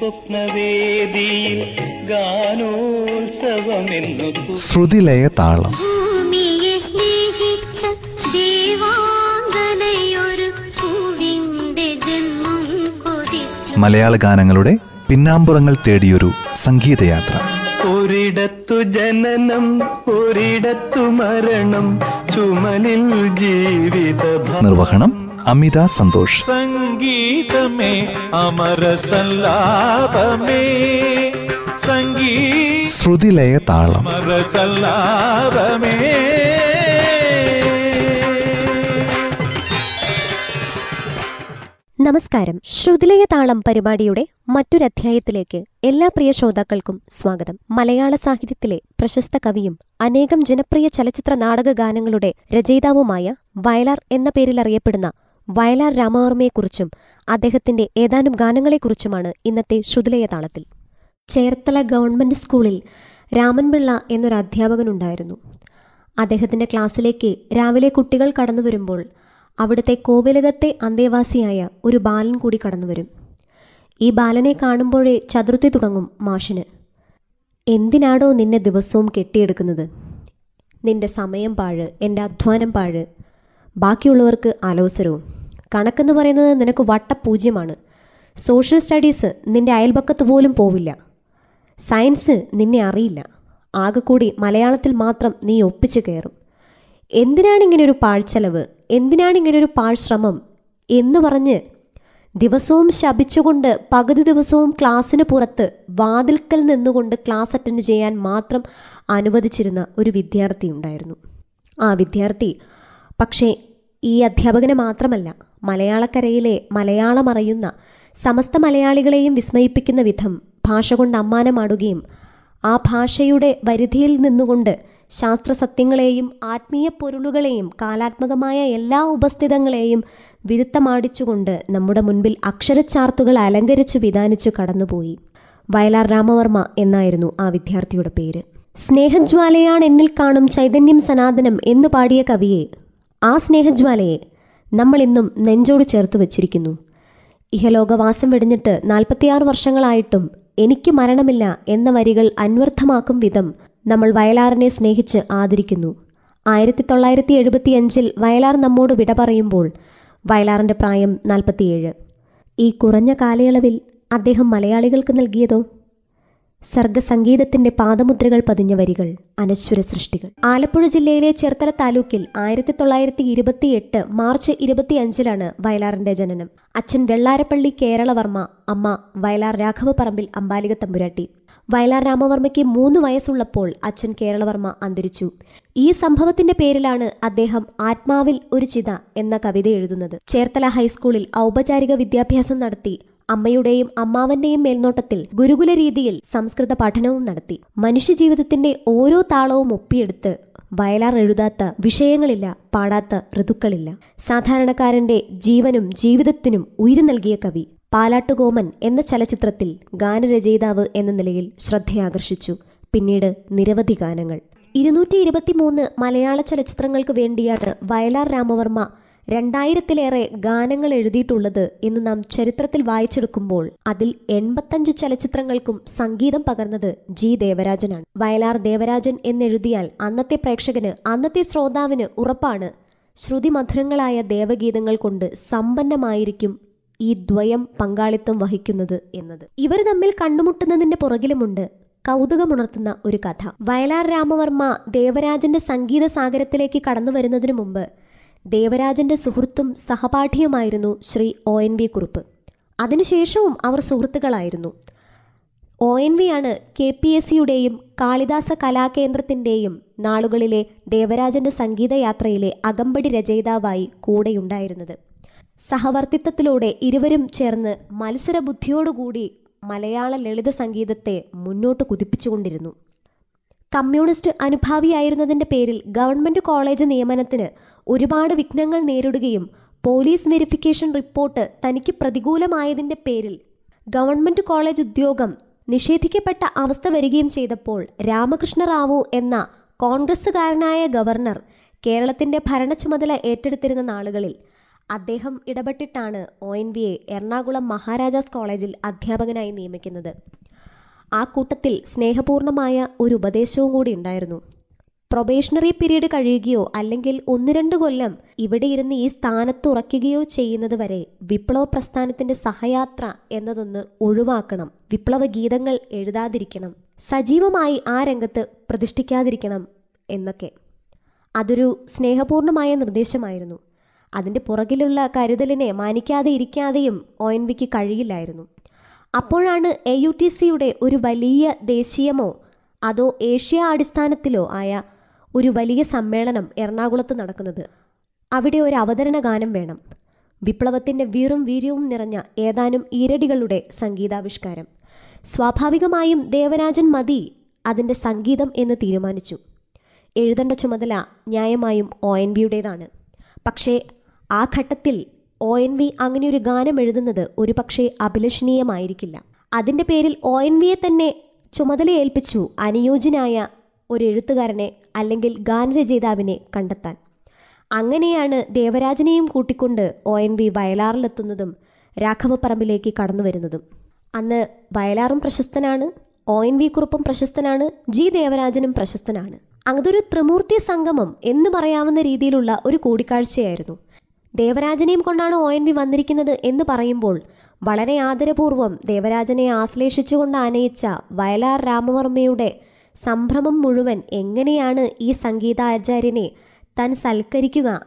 സ്വപ്നവേദിയിൽ ഗാനോത്സവമെന്നു ശ്രുതിലയ താളം ഭൂമിയെ സ്നേഹിച്ച ദേവാംഗനയൊരു പൂവിന്റെ ജന്മം കൊതിച്ചു. മലയാള ഗാനങ്ങളുടെ പിന്നാമ്പുറങ്ങൾ തേടിയൊരു സംഗീതയാത്ര. ഒരിടത്തു ജനനം ഒരിടത്തു മരണം ചുമലിൽ ജീവിത നിർവഹണം അമിത സന്തോഷ്. സംഗീതമേ അമര സല്ലാപമേ. സംഗീത ശ്രുതിലയ താളം. അമര സല്ലാപമേ. നമസ്കാരം. ശ്രുതിലയ താളം പരിപാടിയുടെ മറ്റൊരധ്യായത്തിലേക്ക് എല്ലാ പ്രിയ ശ്രോതാക്കൾക്കും സ്വാഗതം. മലയാള സാഹിത്യത്തിലെ പ്രശസ്ത കവിയും അനേകം ജനപ്രിയ ചലച്ചിത്ര നാടക ഗാനങ്ങളുടെ രചയിതാവുമായ വയലാർ എന്ന പേരിൽ അറിയപ്പെടുന്ന വയലാർ രാമവർമ്മയെക്കുറിച്ചും അദ്ദേഹത്തിന്റെ ഏതാനും ഗാനങ്ങളെക്കുറിച്ചുമാണ് ഇന്നത്തെ ശ്രുതിലയ താളത്തിൽ ചേർത്തല ഗവൺമെന്റ് സ്കൂളിൽ രാമൻപിള്ള എന്നൊരു അധ്യാപകനുണ്ടായിരുന്നു. അദ്ദേഹത്തിന്റെ ക്ലാസ്സിലേക്ക് രാവിലെ കുട്ടികൾ കടന്നു വരുമ്പോൾ അവിടുത്തെ കോവിലകത്തെ അന്തേവാസിയായ ഒരു ബാലൻ കൂടി കടന്നു വരും. ഈ ബാലനെ കാണുമ്പോഴേ ചതുർത്തി തുടങ്ങും മാഷിന്. എന്തിനാടോ നിന്നെ ദിവസവും കെട്ടിയെടുക്കുന്നത്? നിന്റെ സമയം പാഴ് എന്റെ അധ്വാനം പാഴ്. ബാക്കിയുള്ളവർക്ക് അലോസരവും. കണക്കെന്ന് പറയുന്നത് നിനക്ക് വട്ടപൂജ്യമാണ് സോഷ്യൽ സ്റ്റഡീസ് നിന്റെ അയൽപക്കത്ത് പോലും പോവില്ല. സയൻസ് നിന്നെ അറിയില്ല. ആകെ കൂടി മലയാളത്തിൽ മാത്രം നീ ഒപ്പിച്ചു കയറും. എന്തിനാണ് ഒരു പാഴ്ചെലവ് എന്തിനാണ് ഒരു പാഴ്ശ്രമം? എന്ന് പറഞ്ഞ് ദിവസവും ശപിച്ചുകൊണ്ട് പകുതി ദിവസവും ക്ലാസ്സിന് പുറത്ത് വാതിൽക്കൽ നിന്നുകൊണ്ട് ക്ലാസ് അറ്റൻഡ് ചെയ്യാൻ മാത്രം അനുവദിച്ചിരുന്ന ഒരു വിദ്യാർത്ഥി ഉണ്ടായിരുന്നു ആ വിദ്യാർത്ഥി പക്ഷേ ഈ അധ്യാപകനെ മാത്രമല്ല മലയാളക്കരയിലെ മലയാളം അറിയുന്ന സമസ്ത മലയാളികളെയും വിസ്മയിപ്പിക്കുന്ന വിധം ഭാഷ കൊണ്ട് അമ്മാനമാടുകയും ആ ഭാഷയുടെ വരിധിയിൽ നിന്നുകൊണ്ട് ശാസ്ത്രസത്യങ്ങളെയും ആത്മീയ പൊരുളുകളെയും കാലാത്മകമായ എല്ലാ ഉപസ്ഥിതങ്ങളെയും വിരുത്തമാടിച്ചുകൊണ്ട് നമ്മുടെ മുൻപിൽ അക്ഷരച്ചാർത്തുകൾ അലങ്കരിച്ചു വിധാനിച്ചു കടന്നുപോയി. വയലാർ രാമവർമ്മ എന്നായിരുന്നു ആ വിദ്യാർത്ഥിയുടെ പേര്. സ്നേഹജ്വാലയാണ് എന്നിൽ കാണും ചൈതന്യം സനാതനം എന്ന് പാടിയ കവിയെ ആ സ്നേഹജ്വാലയെ നമ്മൾ ഇന്നും നെഞ്ചോട് ചേർത്ത് വച്ചിരിക്കുന്നു. ഇഹലോകവാസം വെടിഞ്ഞിട്ട് നാൽപ്പത്തിയാറ് വർഷങ്ങളായിട്ടും എനിക്ക് മരണമില്ല എന്ന വരികൾ അന്വർത്ഥമാക്കും വിധം നമ്മൾ വയലാറിനെ സ്നേഹിച്ച് ആദരിക്കുന്നു. ആയിരത്തി തൊള്ളായിരത്തി എഴുപത്തിയഞ്ചിൽ വയലാർ നമ്മോട് വിട പറയുമ്പോൾ വയലാറിന്റെ പ്രായം നാൽപ്പത്തിയേഴ്. ഈ കുറഞ്ഞ കാലയളവിൽ അദ്ദേഹം മലയാളികൾക്ക് നൽകിയതോ? സർഗസംഗീതത്തിന്റെ പാദമുദ്രകൾ പതിഞ്ഞ വരികൾ അനശ്വര സൃഷ്ടികൾ. ആലപ്പുഴ ജില്ലയിലെ ചേർത്തല താലൂക്കിൽ ആയിരത്തി തൊള്ളായിരത്തി ഇരുപത്തിയെട്ട് മാർച്ച് ഇരുപത്തിയഞ്ചിലാണ് വയലാറിന്റെ ജനനം. അച്ഛൻ വെള്ളാരപ്പള്ളി കേരളവർമ്മ അമ്മ വയലാർ രാഘവ പറമ്പിൽ അമ്പാലിക തമ്പുരാട്ടി. വയലാർ രാമവർമ്മയ്ക്ക് മൂന്ന് വയസ്സുള്ളപ്പോൾ അച്ഛൻ കേരളവർമ്മ അന്തരിച്ചു. ഈ സംഭവത്തിന്റെ പേരിലാണ് അദ്ദേഹം ആത്മാവിൽ ഒരു ചിത എന്ന കവിത എഴുതുന്നത്. ചേർത്തല ഹൈസ്കൂളിൽ ഔപചാരിക വിദ്യാഭ്യാസം നടത്തി അമ്മയുടെയും അമ്മാവന്റെയും മേൽനോട്ടത്തിൽ ഗുരുകുല രീതിയിൽ സംസ്കൃത പഠനവും നടത്തി. മനുഷ്യജീവിതത്തിന്റെ ഓരോ താളവും ഒപ്പിയെടുത്ത് വയലാർ എഴുതാത്ത വിഷയങ്ങളില്ല പാടാത്ത ഋതുക്കളില്ല. സാധാരണക്കാരന്റെ ജീവനും ജീവിതത്തിനും ഉയിര് നൽകിയ കവി പാലാട്ടുകോമൻ എന്ന ചലച്ചിത്രത്തിൽ ഗാനരചയിതാവ് എന്ന നിലയിൽ ശ്രദ്ധയാകർഷിച്ചു. പിന്നീട് നിരവധി ഗാനങ്ങൾ. ഇരുന്നൂറ്റി ഇരുപത്തിമൂന്ന് മലയാള ചലച്ചിത്രങ്ങൾക്ക് വേണ്ടിയാണ് വയലാർ രാമവർമ്മ രണ്ടായിരത്തിലേറെ ഗാനങ്ങൾ എഴുതിയിട്ടുള്ളത് എന്ന് നാം ചരിത്രത്തിൽ വായിച്ചെടുക്കുമ്പോൾ അതിൽ എൺപത്തഞ്ച് ചലച്ചിത്രങ്ങൾക്കും സംഗീതം പകർന്നത് ജി ദേവരാജനാണ്. വയലാർ ദേവരാജൻ എന്നെഴുതിയാൽ അന്നത്തെ പ്രേക്ഷകന് അന്നത്തെ ശ്രോതാവിന് ഉറപ്പാണ് ശ്രുതിമധുരങ്ങളായ ദേവഗീതങ്ങൾ കൊണ്ട് സമ്പന്നമായിരിക്കും ഈ ദ്വയം പങ്കാളിത്തം വഹിക്കുന്നത് എന്നത്. ഇവർ തമ്മിൽ കണ്ടുമുട്ടുന്നതിന്റെ പുറകിലുമുണ്ട് കൗതുകമുണർത്തുന്ന ഒരു കഥ. വയലാർ രാമവർമ്മ ദേവരാജന്റെ സംഗീത സാഗരത്തിലേക്ക് കടന്നു വരുന്നതിനു മുമ്പ് ദേവരാജന്റെ സുഹൃത്തും സഹപാഠിയുമായിരുന്നു Shri O N V Kurup. അതിനുശേഷവും അവർ സുഹൃത്തുക്കളായിരുന്നു. ഒ എൻ വി ആണ് കെ പി എസ് സിയുടെയും കാളിദാസ കലാകേന്ദ്രത്തിന്റെയും നാളുകളിലെ ദേവരാജന്റെ സംഗീതയാത്രയിലെ അകമ്പടി രചയിതാവായി കൂടെയുണ്ടായിരുന്നത്. സഹവർത്തിത്വത്തിലൂടെ ഇരുവരും ചേർന്ന് മത്സരബുദ്ധിയോടുകൂടി മലയാള ലളിത സംഗീതത്തെ മുന്നോട്ട് കുതിപ്പിച്ചുകൊണ്ടിരുന്നു. കമ്മ്യൂണിസ്റ്റ് അനുഭാവിയായിരുന്നതിന്റെ പേരിൽ ഗവൺമെന്റ് കോളേജ് നിയമനത്തിന് ഒരുപാട് വിഘ്നങ്ങൾ നേരിടുകയും പോലീസ് വെരിഫിക്കേഷൻ റിപ്പോർട്ട് തനിക്ക് പ്രതികൂലമായതിന്റെ പേരിൽ ഗവൺമെന്റ് കോളേജ് ഉദ്യോഗം നിഷേധിക്കപ്പെട്ട അവസ്ഥ വരികയും ചെയ്തപ്പോൾ രാമകൃഷ്ണ റാവു എന്ന കോൺഗ്രസ്സുകാരനായ ഗവർണർ കേരളത്തിന്റെ ഭരണ ചുമതല ഏറ്റെടുത്തിരുന്ന നാളുകളിൽ അദ്ദേഹം ഇടപെട്ടിട്ടാണ് ഒ എൻ എറണാകുളം മഹാരാജാസ് കോളേജിൽ അധ്യാപകനായി നിയമിക്കുന്നത്. ആ കൂട്ടത്തിൽ സ്നേഹപൂർണമായ ഒരു ഉപദേശവും കൂടി ഉണ്ടായിരുന്നു. പ്രൊബേഷണറി പീരീഡ് കഴിയുകയോ അല്ലെങ്കിൽ ഒന്ന് രണ്ട് കൊല്ലം ഇവിടെ ഇരുന്ന് ഈ സ്ഥാനത്ത് ഉറയ്ക്കുകയോ ചെയ്യുന്നത് വരെ വിപ്ലവ പ്രസ്ഥാനത്തിന്റെ സഹയാത്ര എന്നതൊന്ന് ഒഴിവാക്കണം. വിപ്ലവ ഗീതങ്ങൾ എഴുതാതിരിക്കണം. സജീവമായി ആ രംഗത്ത് പ്രതിഷ്ഠിക്കാതിരിക്കണം എന്നൊക്കെ. അതൊരു സ്നേഹപൂർണമായ നിർദ്ദേശമായിരുന്നു. അതിന്റെ പുറകിലുള്ള കരുതലിനെ മാനിക്കാതെ ഇരിക്കാതെയും ഒ കഴിയില്ലായിരുന്നു. അപ്പോഴാണ് എ യു ടി സിയുടെ ഒരു വലിയ ദേശീയമോ അതോ ഏഷ്യ അടിസ്ഥാനത്തിലോ ആയ ഒരു വലിയ സമ്മേളനം എറണാകുളത്ത് നടക്കുന്നത്. അവിടെ ഒരു അവതരണ ഗാനം വേണം. വിപ്ലവത്തിന്റെ വീറും വീര്യവും നിറഞ്ഞ ഏതാനും ഈരടികളുടെ സംഗീതാവിഷ്കാരം. സ്വാഭാവികമായും ദേവരാജൻ മതി അതിന്റെ സംഗീതം എന്ന് തീരുമാനിച്ചു. എഴുതേണ്ട ചുമതല ന്യായമായും ഒ എൻ ബിയുടേതാണ് പക്ഷേ ആ ഘട്ടത്തിൽ ഒ എൻ വി അങ്ങനെ ഒരു ഗാനം എഴുതുന്നത് ഒരു പക്ഷേ അഭിലഷണീയമായിരിക്കില്ല. അതിന്റെ പേരിൽ ഒ എൻ വിയെ തന്നെ ചുമതലയേൽപ്പിച്ചു അനുയോജ്യനായ ഒരു എഴുത്തുകാരനെ അല്ലെങ്കിൽ ഗാനരചയിതാവിനെ കണ്ടെത്താൻ. അങ്ങനെയാണ് ദേവരാജനെയും കൂട്ടിക്കൊണ്ട് ഒ എൻ വി വയലാറിലെത്തുന്നതും രാഘവപ്പറമ്പിലേക്ക് കടന്നു വരുന്നതും അന്ന് വയലാറും പ്രശസ്തനാണ് ഒ എൻ വി കുറുപ്പും പ്രശസ്തനാണ് ജി ദേവരാജനും പ്രശസ്തനാണ്. അതൊരു ത്രിമൂർത്തി സംഗമം എന്ന് പറയാവുന്ന രീതിയിലുള്ള ഒരു കൂടിക്കാഴ്ചയായിരുന്നു. ദേവരാജനെയും കൊണ്ടാണ് ഒ എൻ വി വന്നിരിക്കുന്നത് എന്ന് പറയുമ്പോൾ വളരെ ആദരപൂർവം ദേവരാജനെ ആശ്ലേഷിച്ചുകൊണ്ട് ആനയിച്ച വയലാർ രാമവർമ്മയുടെ സംഭ്രമം മുഴുവൻ എങ്ങനെയാണ് ഈ സംഗീതാചാര്യനെ താൻ സൽക്കരിക്കുക?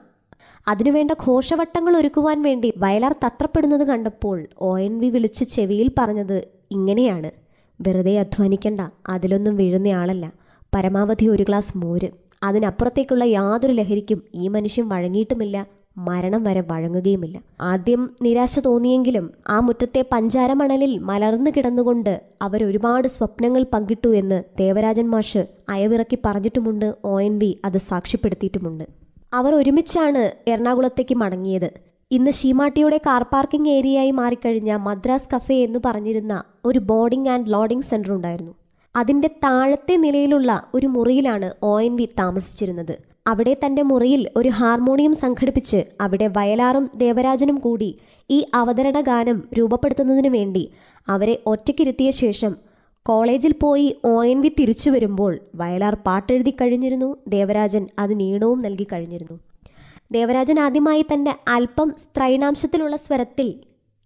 അതിനുവേണ്ട ഘോഷവട്ടങ്ങൾ ഒരുക്കുവാൻ വേണ്ടി വയലാർ തത്രപ്പെടുന്നത് കണ്ടപ്പോൾ ഒ എൻ വി വിളിച്ച് ചെവിയിൽ പറഞ്ഞത് ഇങ്ങനെയാണ്. വെറുതെ അധ്വാനിക്കണ്ട അതിലൊന്നും വീഴുന്നയാളല്ല പരമാവധി ഒരു ഗ്ലാസ് മോര്. അതിനപ്പുറത്തേക്കുള്ള യാതൊരു ലഹരിക്കും ഈ മനുഷ്യൻ വഴങ്ങിയിട്ടുമില്ല. മരണം വരെ വഴങ്ങുകയുമില്ല. ആദ്യം നിരാശ തോന്നിയെങ്കിലും ആ മുറ്റത്തെ പഞ്ചാരമണലിൽ മലർന്നു കിടന്നുകൊണ്ട് അവരൊരുപാട് സ്വപ്നങ്ങൾ പങ്കിട്ടു എന്ന് ദേവരാജൻ മാഷ് അയവിറക്കി പറഞ്ഞിട്ടുമുണ്ട് ഒ എൻ വി അത് സാക്ഷ്യപ്പെടുത്തിയിട്ടുമുണ്ട്. അവർ ഒരുമിച്ചാണ് എറണാകുളത്തേക്ക് മടങ്ങിയത്. ഇന്ന് ഷീമാട്ടിയുടെ കാർ പാർക്കിംഗ് ഏരിയയായി മാറിക്കഴിഞ്ഞ മദ്രാസ് കഫേ എന്ന് പറഞ്ഞിരുന്ന ഒരു ബോർഡിംഗ് ആൻഡ് ലോഡിംഗ് സെന്റർ ഉണ്ടായിരുന്നു അതിന്റെ താഴത്തെ നിലയിലുള്ള ഒരു മുറിയിലാണ് ഒ എൻ വി താമസിച്ചിരുന്നത്. അവിടെ തന്റെ മുറിയിൽ ഒരു ഹാർമോണിയം സംഘടിപ്പിച്ച് അവിടെ വയലാറും ദേവരാജനും കൂടി ഈ അവതരണ ഗാനം രൂപപ്പെടുത്തുന്നതിനു വേണ്ടി അവരെ ഒറ്റയ്ക്കിരുത്തിയ ശേഷം കോളേജിൽ പോയി ഒ എൻ വി തിരിച്ചു വരുമ്പോൾ വയലാർ പാട്ടെഴുതി കഴിഞ്ഞിരുന്നു. ദേവരാജൻ അത് നീണവും നൽകി കഴിഞ്ഞിരുന്നു. ദേവരാജൻ ആദ്യമായി തന്റെ അല്പം സ്ത്രൈണാംശത്തിലുള്ള സ്വരത്തിൽ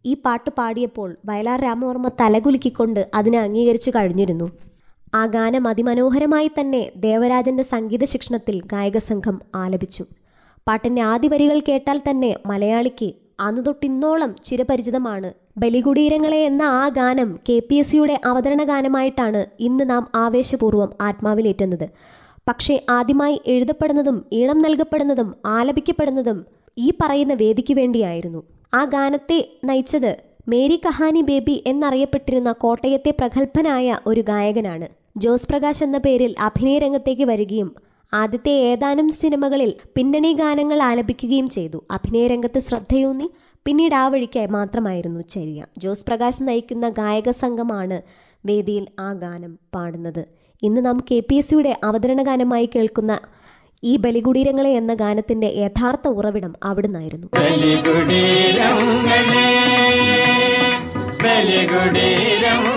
ഈ പാട്ട് പാടിയപ്പോൾ വയലാർ രാമവർമ്മ തലകുലുക്കിക്കൊണ്ട് അതിനെ അംഗീകരിച്ചു കഴിഞ്ഞിരുന്നു. ആ ഗാനം അതിമനോഹരമായി തന്നെ ദേവരാജന്റെ സംഗീത ശിക്ഷണത്തിൽ ഗായകസംഘം ആലപിച്ചു. പാട്ടിന്റെ ആദ്യ വരികൾ കേട്ടാൽ തന്നെ മലയാളിക്ക് അന്നു തൊട്ടിന്നോളം ചിരപരിചിതമാണ്. ബലികുടീരങ്ങളെ എന്ന ആ ഗാനം കെ പി എസ് സിയുടെ അവതരണ ഗാനമായിട്ടാണ് ഇന്ന് നാം ആവേശപൂർവം ആത്മാവിലേറ്റുന്നത്. പക്ഷേ ആദ്യമായി എഴുതപ്പെടുന്നതും ഈണം നൽകപ്പെടുന്നതും ആലപിക്കപ്പെടുന്നതും ഈ പറയുന്ന വേദിക്ക് വേണ്ടിയായിരുന്നു. ആ ഗാനത്തെ നയിച്ചത് മേരി കഹാനി ബേബി എന്നറിയപ്പെട്ടിരുന്ന കോട്ടയത്തെ പ്രഗത്ഭനായ ഒരു ഗായകനാണ്. ജോസ് പ്രകാശ് എന്ന പേരിൽ അഭിനയ രംഗത്തേക്ക് വരികയും ആദ്യത്തെ ഏതാനും സിനിമകളിൽ പിന്നണി ഗാനങ്ങൾ ആലപിക്കുകയും ചെയ്തു. അഭിനയ രംഗത്ത് ശ്രദ്ധയൂന്നി പിന്നീട് ആ വഴിക്കായി മാത്രമായിരുന്നു ചെറിയ ജോസ് പ്രകാശ് നയിക്കുന്ന ഗായക സംഘമാണ് വേദിയിൽ ആ ഗാനം പാടുന്നത്. ഇന്ന് നാം കെ പി എസ് സിയുടെ അവതരണ ഗാനമായി കേൾക്കുന്ന ഈ ബലികുടീരങ്ങളെ എന്ന ഗാനത്തിന്റെ യഥാർത്ഥ ഉറവിടം അവിടുന്നായിരുന്നു. ബലികുടീരങ്ങളെ ബലികുടീരങ്ങളെ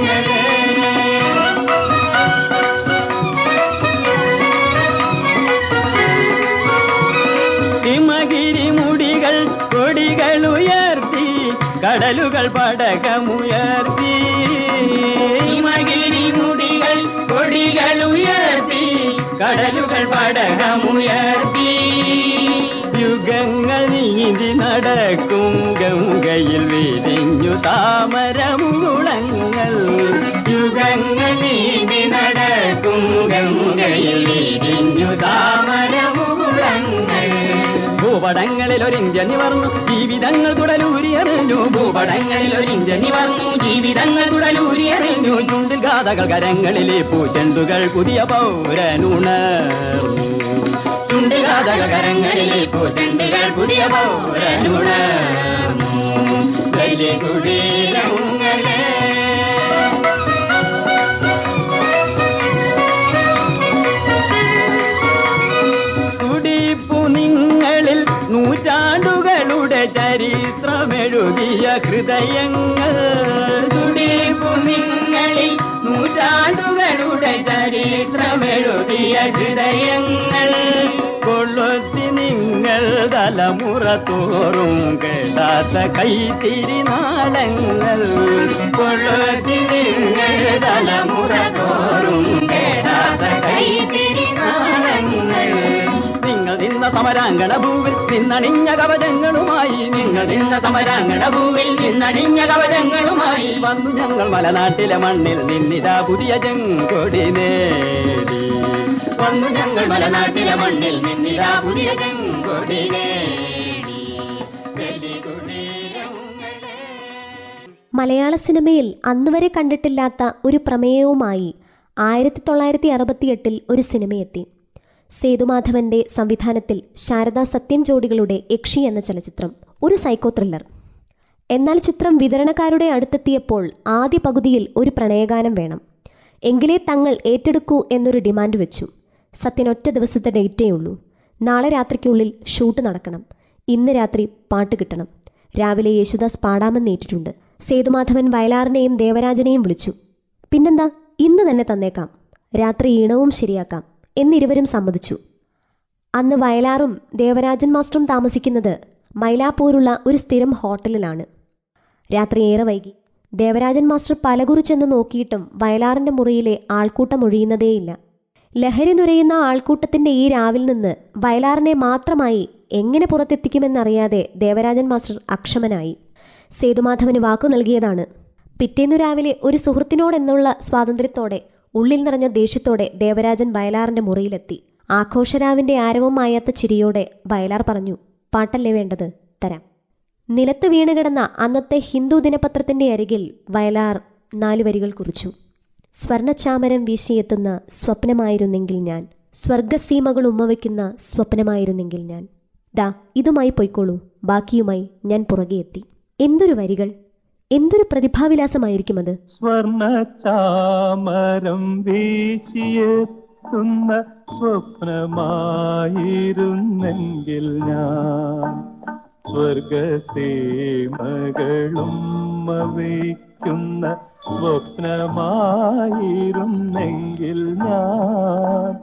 കടലുകൾ പടകമുയർത്തി. ഹിമഗിരി മുടികൾ കൊടികൾ ഉയർത്തി. കടലുകൾ പടകമുയർത്തി. യുഗങ്ങൾ നീന്തി നടക്കും ഗംഗയിൽ വിരിഞ്ഞു താമരമുളങ്ങൾ യുഗങ്ങൾ നീന്തി നടക്കും ഗംഗയിൽ വിരിഞ്ഞു ഭുവ ഭൂപടങ്ങളിൽ ഒരു ഇന്ത്യ നിവർന്നു ജീവിതങ്ങൾ കുടലൂരിയറിഞ്ഞു ഭൂപടങ്ങളിൽ ഒരു ഇന്ത്യ നിവർന്നു ജീവിതങ്ങൾ കുടലൂരിയറിഞ്ഞു ചുണ്ടിൽ ഗാഥകൾ കരങ്ങളിലെ പൂച്ചെണ്ടുകൾ പുതിയ പൗരനുണ ചുണ്ടിൽ ഗാഥകൾ കരങ്ങളിലെ പൂച്ചെണ്ടുകൾ പുതിയ പൗരനുണ കുടീരങ്ങളെ ചരിത്രമെഴുതിയ ഹൃദയങ്ങൾ. തുടിപ്പു നിങ്ങളിൽ നൂറ്റാണ്ടുകളുടെ ചരിത്രമെഴുതിയ ഹൃദയങ്ങൾ. കൊള്ളുത്തി നിങ്ങൾ തലമുറ തോറും കേടാത്ത കൈത്തിരി നാളങ്ങൾ കൊള്ളുത്തി നിങ്ങൾ തലമുറ തോറും കേടാത്ത കൈത്തിരി നിന്ന സമരാങ്കണ ഭൂവിൽ നിന്നണിഞ്ഞ കവചങ്ങളുമായി നിങ്ങൾ നിന്ന സമരാങ്കണ ഭൂവിൽ നിന്നണിഞ്ഞ കവചങ്ങളുമായി വന്നു ഞങ്ങൾ മലനാട്ടിലെ മണ്ണിൽ നിന്നിതാ പുതിയ ചെങ്കൊടി നേടി. വന്നു ഞങ്ങൾ മലനാട്ടിലെ മണ്ണിൽ നിന്നിതാ പുതിയ ചെങ്കൊടി. മലയാള സിനിമയിൽ അന്നുവരെ കണ്ടിട്ടില്ലാത്ത ഒരു പ്രമേയവുമായി ആയിരത്തി തൊള്ളായിരത്തി അറുപത്തിയെട്ടിൽ ഒരു സിനിമയെത്തി. സേതുമാധവന്റെ സംവിധാനത്തിൽ ശാരദാ സത്യൻ ജോഡികളുടെ യക്ഷി എന്ന ചലച്ചിത്രം ഒരു സൈക്കോ ത്രില്ലർ. എന്നാൽ ചിത്രം വിതരണക്കാരുടെ അടുത്തെത്തിയപ്പോൾ ആദ്യ പകുതിയിൽ ഒരു പ്രണയഗാനം വേണം. എങ്കിലേ തങ്ങൾ ഏറ്റെടുക്കൂ എന്നൊരു ഡിമാൻഡ് വെച്ചു. സത്യൻ ഒറ്റ ദിവസത്തെ ഡേറ്റേ ഉള്ളൂ. നാളെ രാത്രിക്കുള്ളിൽ ഷൂട്ട് നടക്കണം. ഇന്ന് രാത്രി പാട്ട് കിട്ടണം. രാവിലെ യേശുദാസ് പാടാമെന്ന് ഏറ്റിട്ടുണ്ട്. സേതുമാധവൻ വയലാറിനെയും ദേവരാജനെയും വിളിച്ചു. പിന്നെന്താ? ഇന്ന് തന്നെ തന്നേക്കാം. രാത്രി ഈണവും ശരിയാക്കാം. എന്നിരുവരും സമ്മതിച്ചു. അന്ന് വയലാറും ദേവരാജൻ മാസ്റ്ററും താമസിക്കുന്നത് മൈലാപ്പൂരുള്ള ഒരു സ്ഥിരം ഹോട്ടലിലാണ്. രാത്രി ഏറെ വൈകി. ദേവരാജൻ മാസ്റ്റർ പലകുറി പലകുറിച്ചെന്ന് നോക്കിയിട്ടും വയലാറിന്റെ മുറിയിലെ ആൾക്കൂട്ടം ഒഴിയുന്നതേയില്ല. ലഹരി നുരയുന്ന ആൾക്കൂട്ടത്തിന്റെ ഈ രാവിൽ നിന്ന് വയലാറിനെ മാത്രമായി എങ്ങനെ പുറത്തെത്തിക്കുമെന്നറിയാതെ ദേവരാജൻ മാസ്റ്റർ അക്ഷമനായി. സേതുമാധവന് വാക്കു നൽകിയതാണ്. പിറ്റേന്നു രാവിലെ ഒരു സുഹൃത്തിനോടെന്നുള്ള സ്വാതന്ത്ര്യത്തോടെ ഉള്ളിൽ നിറഞ്ഞ ദേഷ്യത്തോടെ ദേവരാജൻ വയലാറിന്റെ മുറിയിലെത്തി. ആഘോഷരാവിന്റെ ആരവം മായാത്ത ചിരിയോടെ വയലാർ പറഞ്ഞു പാട്ടല്ലേ വേണ്ടത്? തരാം. നിലത്ത് വീണുകിടന്ന അന്നത്തെ ഹിന്ദു ദിനപത്രത്തിന്റെ അരികിൽ വയലാർ നാലു വരികൾ കുറിച്ചു. സ്വർണചാമരം വീശിയെത്തുന്ന സ്വപ്നമായിരുന്നെങ്കിൽ ഞാൻ സ്വർഗസീമകൾ ഉമ്മവയ്ക്കുന്ന സ്വപ്നമായിരുന്നെങ്കിൽ ഞാൻ. ദാ ഇതുമായി പൊയ്ക്കോളൂ ബാക്കിയുമായി ഞാൻ പുറകെ എത്തി. എന്തൊരു വരികൾ! എന്തൊരു പ്രതിഭാവിലാസമായിരിക്കും അത്? സ്വർണചാമരം വീശിയെത്തുന്ന സ്വപ്നമായിരുന്നെങ്കിൽ ഞാൻ സ്വർഗസേമകളും വയ്ക്കുന്ന സ്വപ്നമായിരുന്നെങ്കിൽ ഞാൻ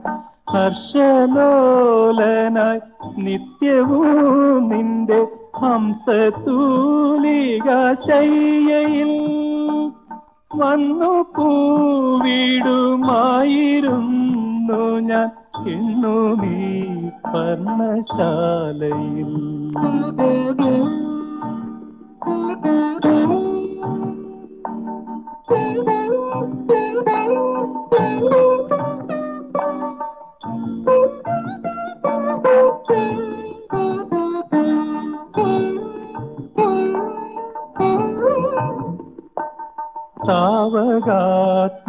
ഹർഷലോലനായി നിത്യവും നിന്റെ ഹംസതൂലിക ശയ്യയിൽ വന്നു പൂവിടുമായിരുന്നു ഞാൻ. എന്നു നീ പർണശാലയിൽ ಅವಗಾತ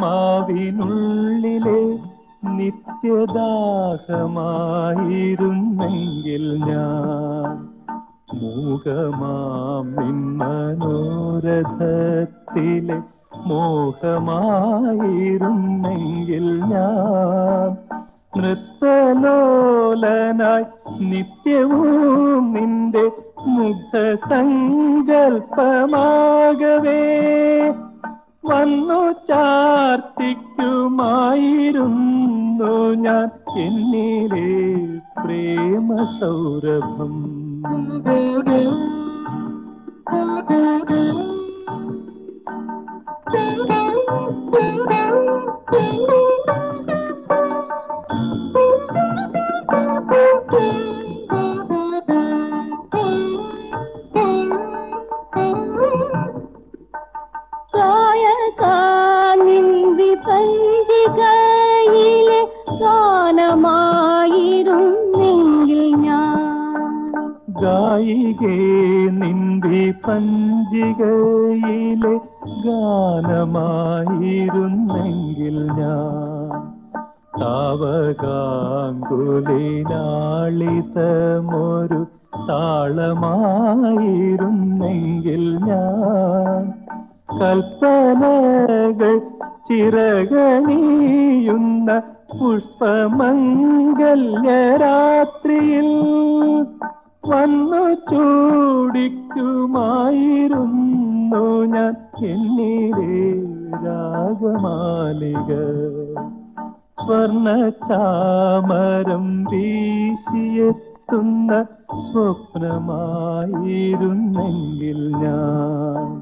ചാമരം വീശിയെത്തുന്ന സ്വപ്നമായിരുന്നെങ്കിൽ ഞാൻ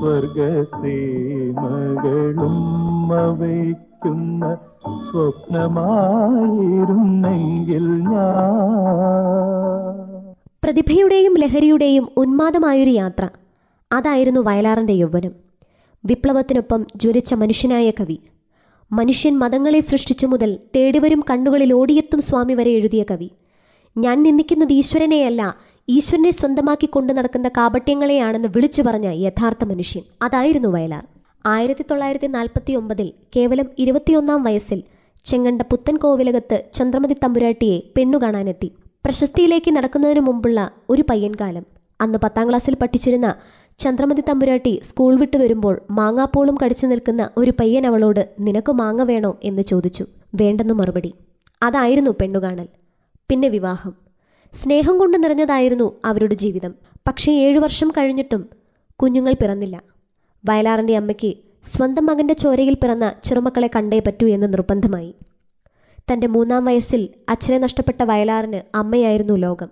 സ്വർഗസീമകളും അവയ്ക്കുന്ന സ്വപ്നമായിരുന്നെങ്കിൽ ഞാൻ. പ്രതിഭയുടെയും ലഹരിയുടെയും ഉന്മാദമായൊരു യാത്ര. അതായിരുന്നു വയലാറിന്റെ യൗവനം. വിപ്ലവത്തിനൊപ്പം ജ്വലിച്ച മനുഷ്യനായ കവി മനുഷ്യൻ മതങ്ങളെ സൃഷ്ടിച്ചു മുതൽ തേടിവരും കണ്ണുകളിൽ ഓടിയെത്തും സ്വാമി വരെ എഴുതിയ കവി. ഞാൻ നിന്ദിക്കുന്നത് ഈശ്വരനെയല്ല ഈശ്വരനെ സ്വന്തമാക്കി കൊണ്ടു നടക്കുന്ന കാപട്യങ്ങളെയാണെന്ന് വിളിച്ചു പറഞ്ഞ യഥാർത്ഥ മനുഷ്യൻ. അതായിരുന്നു വയലാർ. ആയിരത്തി തൊള്ളായിരത്തി നാൽപ്പത്തി ഒമ്പതിൽ കേവലം ഇരുപത്തിയൊന്നാം വയസ്സിൽ ചെങ്ങണ്ട പുത്തൻ കോവിലകത്ത് ചന്ദ്രമതി തമ്പുരാട്ടിയെ പെണ്ണു കാണാനെത്തി. പ്രശസ്തിയിലേക്ക് നടക്കുന്നതിനു മുമ്പുള്ള ഒരു പയ്യൻകാലം. അന്ന് പത്താം ക്ലാസ്സിൽ പഠിച്ചിരുന്ന ചന്ദ്രമതി തമ്പുരാട്ടി സ്കൂൾ വിട്ടു വരുമ്പോൾ മാങ്ങാപ്പോളും കടിച്ചു നിൽക്കുന്ന ഒരു പയ്യൻ അവളോട് നിനക്ക് മാങ്ങ വേണോ? എന്ന് ചോദിച്ചു. വേണ്ടെന്നു മറുപടി. അതായിരുന്നു പെണ്ണുകാണൽ. പിന്നെ വിവാഹം. സ്നേഹം കൊണ്ട് നിറഞ്ഞതായിരുന്നു അവരുടെ ജീവിതം. പക്ഷേ ഏഴു വർഷം കഴിഞ്ഞിട്ടും കുഞ്ഞുങ്ങൾ പിറന്നില്ല. വയലാറിന്റെ അമ്മയ്ക്ക് സ്വന്തം മകന്റെ ചോരയിൽ പിറന്ന ചെറുമക്കളെ കണ്ടേ പറ്റൂ എന്ന് നിർബന്ധമായി. തന്റെ മൂന്നാം വയസ്സിൽ അച്ഛനെ നഷ്ടപ്പെട്ട വയലാറിന് അമ്മയായിരുന്നു ലോകം.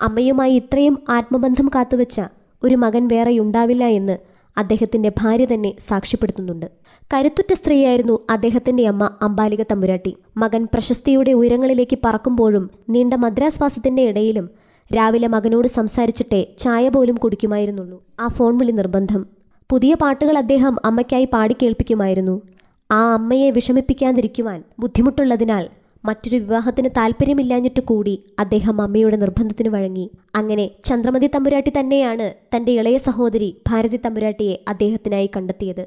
അമ്മയുമായി ഇത്രയും ആത്മബന്ധം കാത്തുവെച്ച ഒരു മകൻ വേറെയുണ്ടാവില്ല എന്ന് അദ്ദേഹത്തിന്റെ ഭാര്യ തന്നെ സാക്ഷ്യപ്പെടുത്തുന്നുണ്ട്. കരുത്തുറ്റ സ്ത്രീയായിരുന്നു അദ്ദേഹത്തിന്റെ അമ്മ അമ്പാലിക തമ്പുരാട്ടി. മകൻ പ്രശസ്തിയുടെ ഉയരങ്ങളിലേക്ക് പറക്കുമ്പോഴും നീണ്ട മദ്രാസ്വാസത്തിന്റെ ഇടയിലും രാവിലെ മകനോട് സംസാരിച്ചിട്ടേ ചായ പോലും കുടിക്കുമായിരുന്നുള്ളൂ. ആ ഫോൺ വിളി നിർബന്ധം. പുതിയ പാട്ടുകൾ അദ്ദേഹം അമ്മയ്ക്കായി പാടിക്കേൾപ്പിക്കുമായിരുന്നു ആ അമ്മയെ വിഷമിപ്പിക്കാതിരിക്കുവാൻ ബുദ്ധിമുട്ടുള്ളതിനാൽ മറ്റൊരു വിവാഹത്തിന് താല്പര്യമില്ലാഞ്ഞിട്ട് കൂടി അദ്ദേഹം അമ്മയുടെ നിർബന്ധത്തിന് വഴങ്ങി. അങ്ങനെ ചന്ദ്രമതി തമ്പുരാട്ടി തന്നെയാണ് തന്റെ ഇളയ സഹോദരി ഭാരതി തമ്പുരാട്ടിയെ അദ്ദേഹത്തിനായി കണ്ടെത്തിയത്.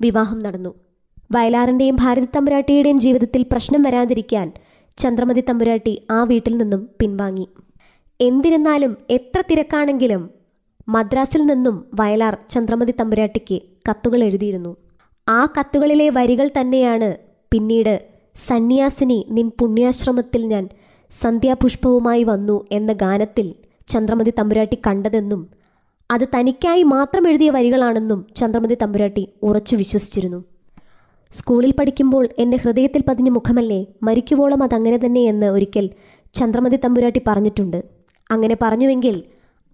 വിവാഹം നടന്നു. വയലാറിന്റെയും ഭാരതി തമ്പുരാട്ടിയുടെയും ജീവിതത്തിൽ പ്രശ്നം വരാതിരിക്കാൻ ചന്ദ്രമതി തമ്പുരാട്ടി ആ വീട്ടിൽ നിന്നും പിൻവാങ്ങി. എന്തിരുന്നാലും എത്ര തിരക്കാണെങ്കിലും മദ്രാസിൽ നിന്നും വയലാർ ചന്ദ്രമതി തമ്പുരാട്ടിക്ക് കത്തുകൾ എഴുതിയിരുന്നു. ആ കത്തുകളിലെ വരികൾ തന്നെയാണ് പിന്നീട് സന്യാസിനി നിൻ പുണ്യാശ്രമത്തിൽ ഞാൻ സന്ധ്യാപുഷ്പവുമായി വന്നു എന്ന ഗാനത്തിൽ ചന്ദ്രമതി തമ്പുരാട്ടി കണ്ടതെന്നും അത് തനിക്കായി മാത്രം എഴുതിയ വരികളാണെന്നും ചന്ദ്രമതി തമ്പുരാട്ടി ഉറച്ചു വിശ്വസിച്ചിരുന്നു. സ്കൂളിൽ പഠിക്കുമ്പോൾ എന്റെ ഹൃദയത്തിൽ പതിഞ്ഞ മുഖമല്ലേ മരിക്കുവോളം അതങ്ങനെ തന്നെ എന്ന് ഒരിക്കൽ ചന്ദ്രമതി തമ്പുരാട്ടി പറഞ്ഞിട്ടുണ്ട്. അങ്ങനെ പറഞ്ഞുവെങ്കിൽ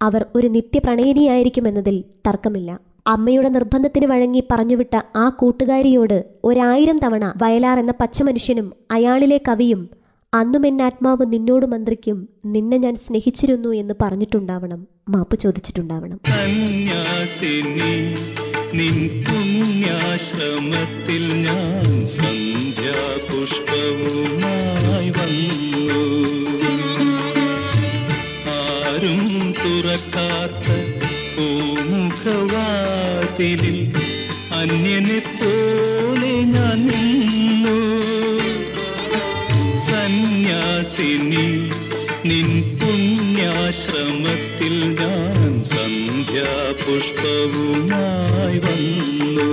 അവർ ഒരു നിത്യപ്രണയിനിയായിരിക്കുമെന്നതിൽ തർക്കമില്ല. അമ്മയുടെ നിർബന്ധത്തിന് വഴങ്ങി പറഞ്ഞുവിട്ട ആ കൂട്ടുകാരിയോട് ഒരായിരം തവണ വയലാർ എന്ന പച്ചമനുഷ്യനും അയാളിലെ കവിയും അന്നും എന്നാത്മാവ് നിന്നോട് മന്ത്രിക്കും നിന്നെ ഞാൻ സ്നേഹിച്ചിരുന്നു എന്ന് പറഞ്ഞിട്ടുണ്ടാവണം. മാപ്പ് ചോദിച്ചിട്ടുണ്ടാവണം. ഞാൻ ആരും തുറക്കാത്ത പൂമുഖവാതിലിൽ അന്യനെ പോലെ ഞാൻ നിന്നു. സന്യാസിനി നിൻ പുണ്യാശ്രമത്തിൽ ഞാൻ സന്ധ്യാപുഷ്പവുമായി വന്നു.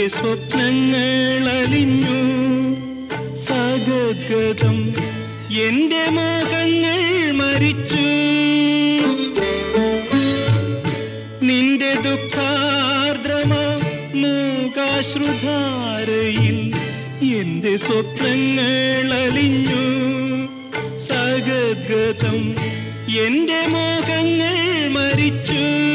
എന്റെ സ്വപ്നങ്ങൾ അലിഞ്ഞു. സഗദ്ഗതം എന്റെ മോഹങ്ങൾ മരിച്ചു. നിന്റെ ദുഃഖാർദ്രമ മൂകാശ്രുധാരയിൽ എന്റെ സ്വപ്നങ്ങൾ അലിഞ്ഞു. സഗദ്ഗതം എന്റെ മോഹങ്ങൾ മരിച്ചു.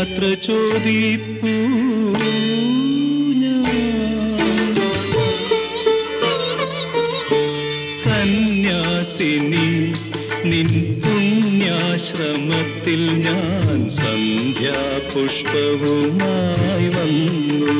യാത്ര ചോദിപ്പൂ സന്യാസിനി നിൻ പുണ്യാശ്രമത്തിൽ ഞാൻ സന്ധ്യാപുഷ്പവുമായി വന്നു.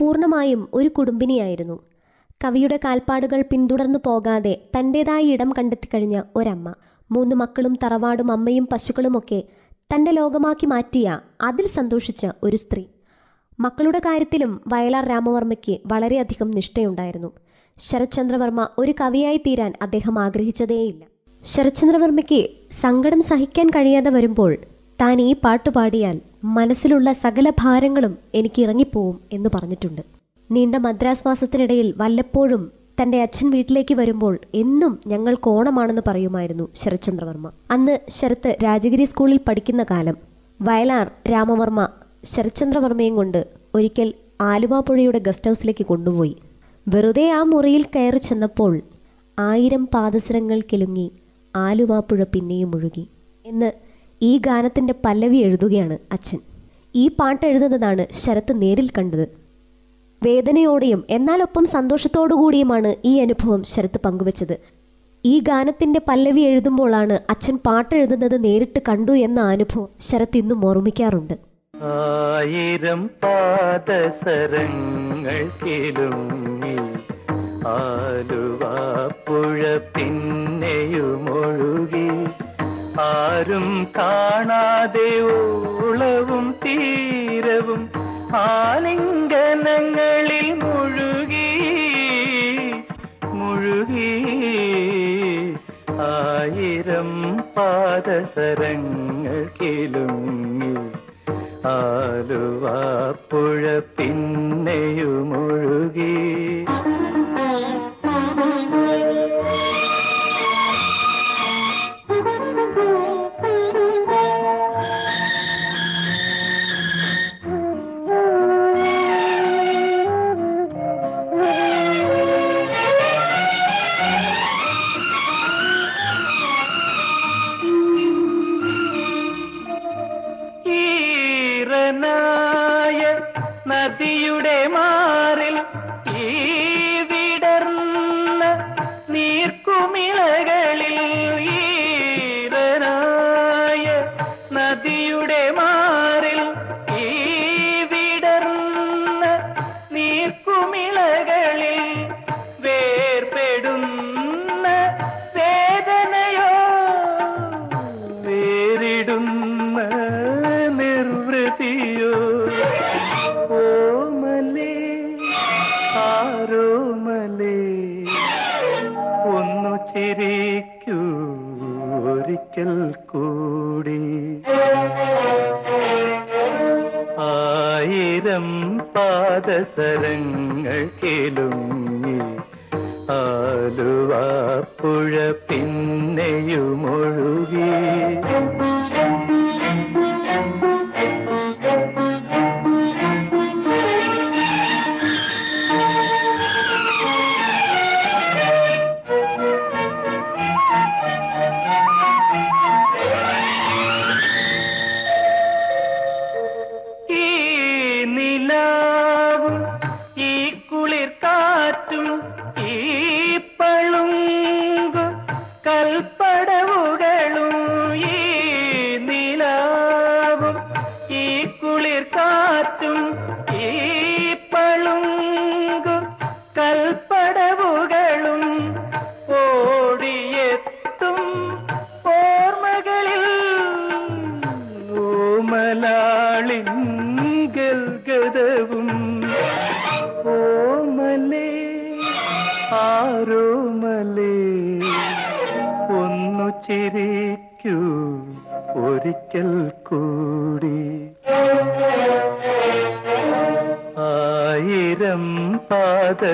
പൂർണമായും ഒരു കുടുംബിനിയായിരുന്നു. കവിയുടെ കാൽപ്പാടുകൾ പിന്തുടർന്നു പോകാതെ തന്റെതായ ഇടം കണ്ടെത്തിക്കഴിഞ്ഞ ഒരമ്മ. മൂന്ന് മക്കളും തറവാടും അമ്മയും പശുക്കളുമൊക്കെ തന്റെ ലോകമാക്കി മാറ്റിയ അതിൽ സന്തോഷിച്ച ഒരു സ്ത്രീ. മക്കളുടെ കാര്യത്തിലും വയലാർ രാമവർമ്മയ്ക്ക് വളരെയധികം നിഷ്ഠയുണ്ടായിരുന്നു. ശരത്ചന്ദ്രവർമ്മ ഒരു കവിയായി തീരാൻ അദ്ദേഹം ആഗ്രഹിച്ചതേയില്ല. ശരത്ചന്ദ്രവർമ്മയ്ക്ക് സങ്കടം സഹിക്കാൻ കഴിയാതെ വരുമ്പോൾ താൻ ഈ പാട്ട് പാടിയാൽ മനസ്സിലുള്ള സകല ഭാരങ്ങളും എനിക്ക് ഇറങ്ങിപ്പോവും എന്ന് പറഞ്ഞിട്ടുണ്ട്. നീണ്ട മദ്രാസ് മാസത്തിനിടയിൽ വല്ലപ്പോഴും തന്റെ അച്ഛൻ വീട്ടിലേക്ക് വരുമ്പോൾ എന്നും ഞങ്ങൾ കോണമാണെന്ന് പറയുമായിരുന്നു ശരത്ചന്ദ്രവർമ്മ. അന്ന് ശരത്ത് രാജഗിരി സ്കൂളിൽ പഠിക്കുന്ന കാലം വയലാർ രാമവർമ്മ ശരത്ചന്ദ്രവർമ്മയും കൊണ്ട് ഒരിക്കൽ ആലുവാപ്പുഴയുടെ ഗസ്റ്റ് ഹൗസിലേക്ക് കൊണ്ടുപോയി. വെറുതെ ആ മുറിയിൽ കയറി ചെന്നപ്പോൾ ആയിരം പാദസരങ്ങൾ കിലുങ്ങി ആലുവാപ്പുഴ പിന്നെയും ഒഴുകി. എന്ന് ഈ ഗാനത്തിന്റെ പല്ലവി എഴുതുകയാണ് അച്ഛൻ. ഈ പാട്ട് എഴുതുന്നതാണ് ശരത്ത് നേരിൽ കണ്ടത്. വേദനയോടെയും എന്നാലൊപ്പം സന്തോഷത്തോടുകൂടിയുമാണ് ഈ അനുഭവം ശരത്ത് പങ്കുവച്ചത്. ഈ ഗാനത്തിന്റെ പല്ലവി എഴുതുമ്പോഴാണ് അച്ഛൻ പാട്ടെഴുതുന്നത് നേരിട്ട് കണ്ടു എന്ന അനുഭവം ശരത്ത് ഇന്നും ഓർമ്മിക്കാറുണ്ട്. ആയിരം പാദസരങ്ങൾ കിലുങ്ങി പുഴ പിന്നെയുമൊഴുകി ആരും കാണാതെ ഓളവും തീരവും ആലിംഗനങ്ങളിൽ മുഴുകി മുഴുകി ആയിരം പാദസരങ്ങൾ കിലുങ്ങി ആലുവാപ്പുഴ പിന്നെയുമൊഴുകി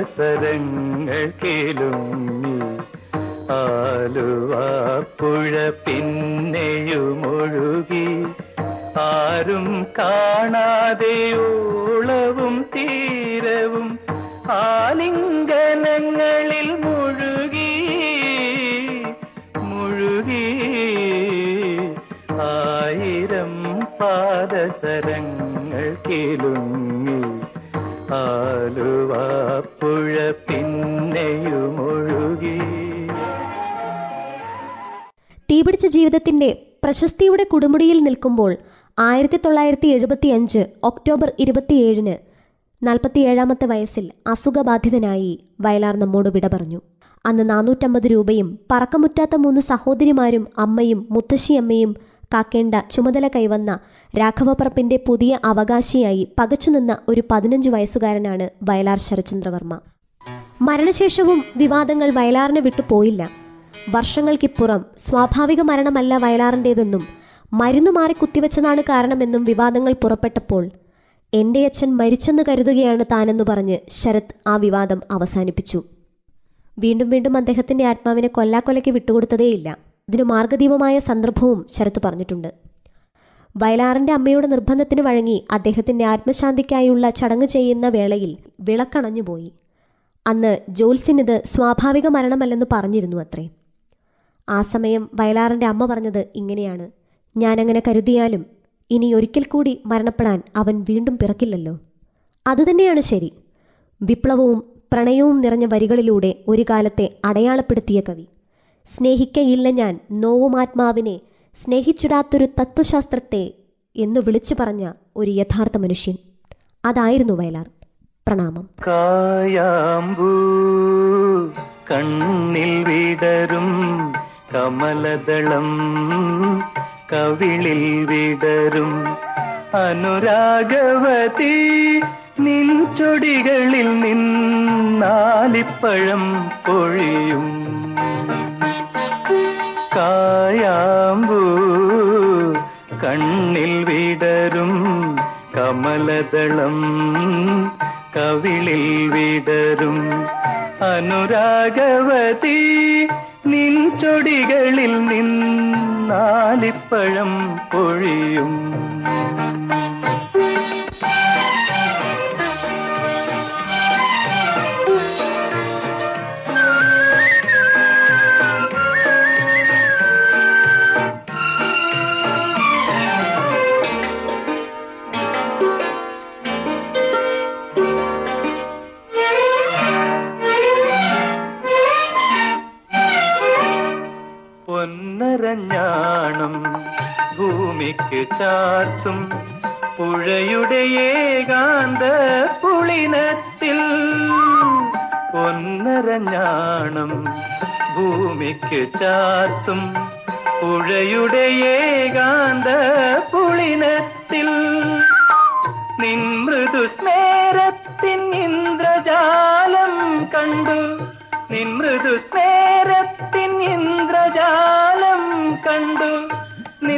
പാദസരങ്ങൾ കേളുങ്ങി ആലുവാപ്പുഴ പിന്നെയുമൊഴുകി ആരും കാണാതെ ഓളവും തീരവും ആലിംഗനങ്ങളിൽ മുഴുകി മുഴുകി. ആയിരം പാദസരങ്ങൾ കേളുങ്ങി ആലുവാപ്പുഴ തീപിടിച്ച ജീവിതത്തിന്റെ പ്രശസ്തിയുടെ കൊടുമുടിയിൽ നിൽക്കുമ്പോൾ ആയിരത്തി തൊള്ളായിരത്തി എഴുപത്തി അഞ്ച് ഒക്ടോബർ ഇരുപത്തിയേഴിന് നാൽപ്പത്തിയേഴാമത്തെ വയസ്സിൽ അസുഖബാധിതനായി വയലാർ നമ്മോട് വിട പറഞ്ഞു. അന്ന് നാനൂറ്റമ്പത് രൂപയും പറക്കമുറ്റാത്ത മൂന്ന് സഹോദരിമാരും അമ്മയും മുത്തശ്ശിയമ്മയും കാക്കേണ്ട ചുമതല കൈവന്ന രാഘവപ്പറപ്പിന്റെ പുതിയ അവകാശിയായി പകച്ചുനിന്ന ഒരു പതിനഞ്ച് വയസ്സുകാരനാണ് വയലാർ ശരചന്ദ്രവർമ്മ മരണശേഷവും വിവാദങ്ങൾ വയലാറിനെ വിട്ടുപോയില്ല വർഷങ്ങൾക്കിപ്പുറം സ്വാഭാവിക മരണമല്ല വയലാറിന്റേതെന്നും മരുന്നു മാറി കുത്തിവെച്ചതാണ് കാരണമെന്നും വിവാദങ്ങൾ പുറപ്പെട്ടപ്പോൾ എന്റെ അച്ഛൻ മരിച്ചെന്ന് കരുതുകയാണ് താനെന്ന് പറഞ്ഞ് ശരത് ആ വിവാദം അവസാനിപ്പിച്ചു. വീണ്ടും വീണ്ടും അദ്ദേഹത്തിന്റെ ആത്മാവിനെ കൊല്ലാക്കൊലയ്ക്ക് വിട്ടുകൊടുത്തതേയില്ല. ഇതിനു മാർഗദീപമായ സന്ദർഭവും ശരത്ത് പറഞ്ഞിട്ടുണ്ട്. വയലാറിന്റെ അമ്മയുടെ നിർബന്ധത്തിന് വഴങ്ങി അദ്ദേഹത്തിന്റെ ആത്മശാന്തിക്കായുള്ള ചടങ്ങ് ചെയ്യുന്ന വേളയിൽ വിളക്കണഞ്ഞുപോയി. അന്ന് ജോൽസിനിത് സ്വാഭാവിക മരണമല്ലെന്ന് പറഞ്ഞിരുന്നു അത്രേ. ആ സമയം വയലാറിന്റെ അമ്മ പറഞ്ഞത് ഇങ്ങനെയാണ്. ഞാനങ്ങനെ കരുതിയാലും ഇനി ഒരിക്കൽ കൂടി മരണപ്പെടാൻ അവൻ വീണ്ടും പിറക്കില്ലല്ലോ. അതുതന്നെയാണ് ശരി. വിപ്ലവവും പ്രണയവും നിറഞ്ഞ വരികളിലൂടെ ഒരു കാലത്തെ അടയാളപ്പെടുത്തിയ കവി. സ്നേഹിക്കയില്ല ഞാൻ നോവുമാത്മാവിനെ സ്നേഹിച്ചിടാത്തൊരു തത്വശാസ്ത്രത്തെ എന്ന് വിളിച്ചു പറഞ്ഞ ഒരു യഥാർത്ഥ മനുഷ്യൻ. അതായിരുന്നു വയലാർ. പ്രണാമം. കായാമ്പൂ കണ്ണിൽ വിടരും. കമലദളം കവിളിൽ വിടരും. അനുരാഗവതി നിൻ ചൊടികളിൽ നിന്നാലിപ്പഴം പൊഴിയും. കായാമ്പൂ കണ്ണിൽ വിടരും. കമലദളം കവിളിൽ വിടരും. അനുരാഗവതി നിൻ ചൊടികളിൽ നിന്നാലിപ്പഴം പൊഴിയും. ചാർത്തും പുഴയുടെ ഏകാന്ത പുളിനത്തിൽ ഒന്നരഞ്ഞാണം ഭൂമിക്ക് ചാർത്തും പുഴയുടെ ഏകാന്ത പുളിനത്തിൽ നിൻ മൃദു സ്നേരത്തിൻ ഇന്ദ്രജാലം കണ്ടു. നിൻ മൃദു സ്നേരത്തിൻ ഇന്ദ്രജാലം കണ്ടു.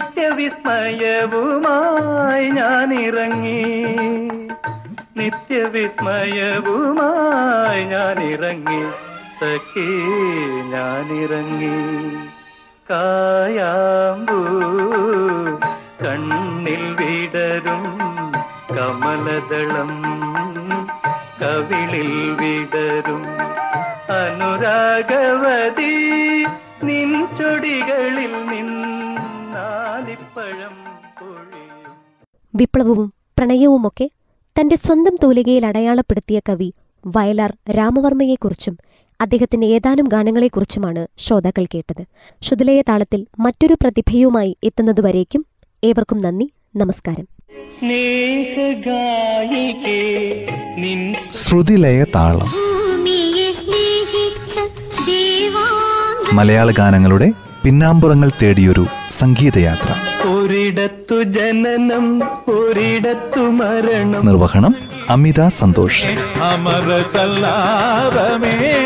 നിത്യവിസ്മയവുമായി ഞാൻ ഇറങ്ങി നിത്യവിസ്മയവുമായി ഞാൻ ഇറങ്ങി സഖി ഞാൻ ഇറങ്ങി കായാമ്പൂ കണ്ണിൽ വിടരും കമലദളം. കവിളിൽ വിടരും അനുരാഗവതി നിൻ ചൊടികളിൽ നിന്നാലിപ്പഴം വിപ്ലവവും പ്രണയവുമൊക്കെ തന്റെ സ്വന്തം തൂലികയിൽ അടയാളപ്പെടുത്തിയ കവി വയലാർ രാമവർമ്മയെക്കുറിച്ചും അദ്ദേഹത്തിന്റെ ഏതാനും ഗാനങ്ങളെക്കുറിച്ചുമാണ് ശ്രോതാക്കൾ കേട്ടത്. ശുദ്ധലയ താളത്തിൽ മറ്റൊരു പ്രതിഭയുമായി എത്തുന്നതുവരേക്കും ഏവർക്കും നന്ദി നമസ്കാരം. സ്നേഹഗായികേ നിൻ ശ്രുതിലയ താളം മലയാള ഗാനങ്ങളുടെ പിന്നാമ്പുറങ്ങൾ തേടിയൊരു സംഗീതയാത്ര. ഒരിടത്തു ജനനം ഒരിടത്തു മരണം. നിർവഹണം അമിത സന്തോഷ്. അമര സല്ലാപമേ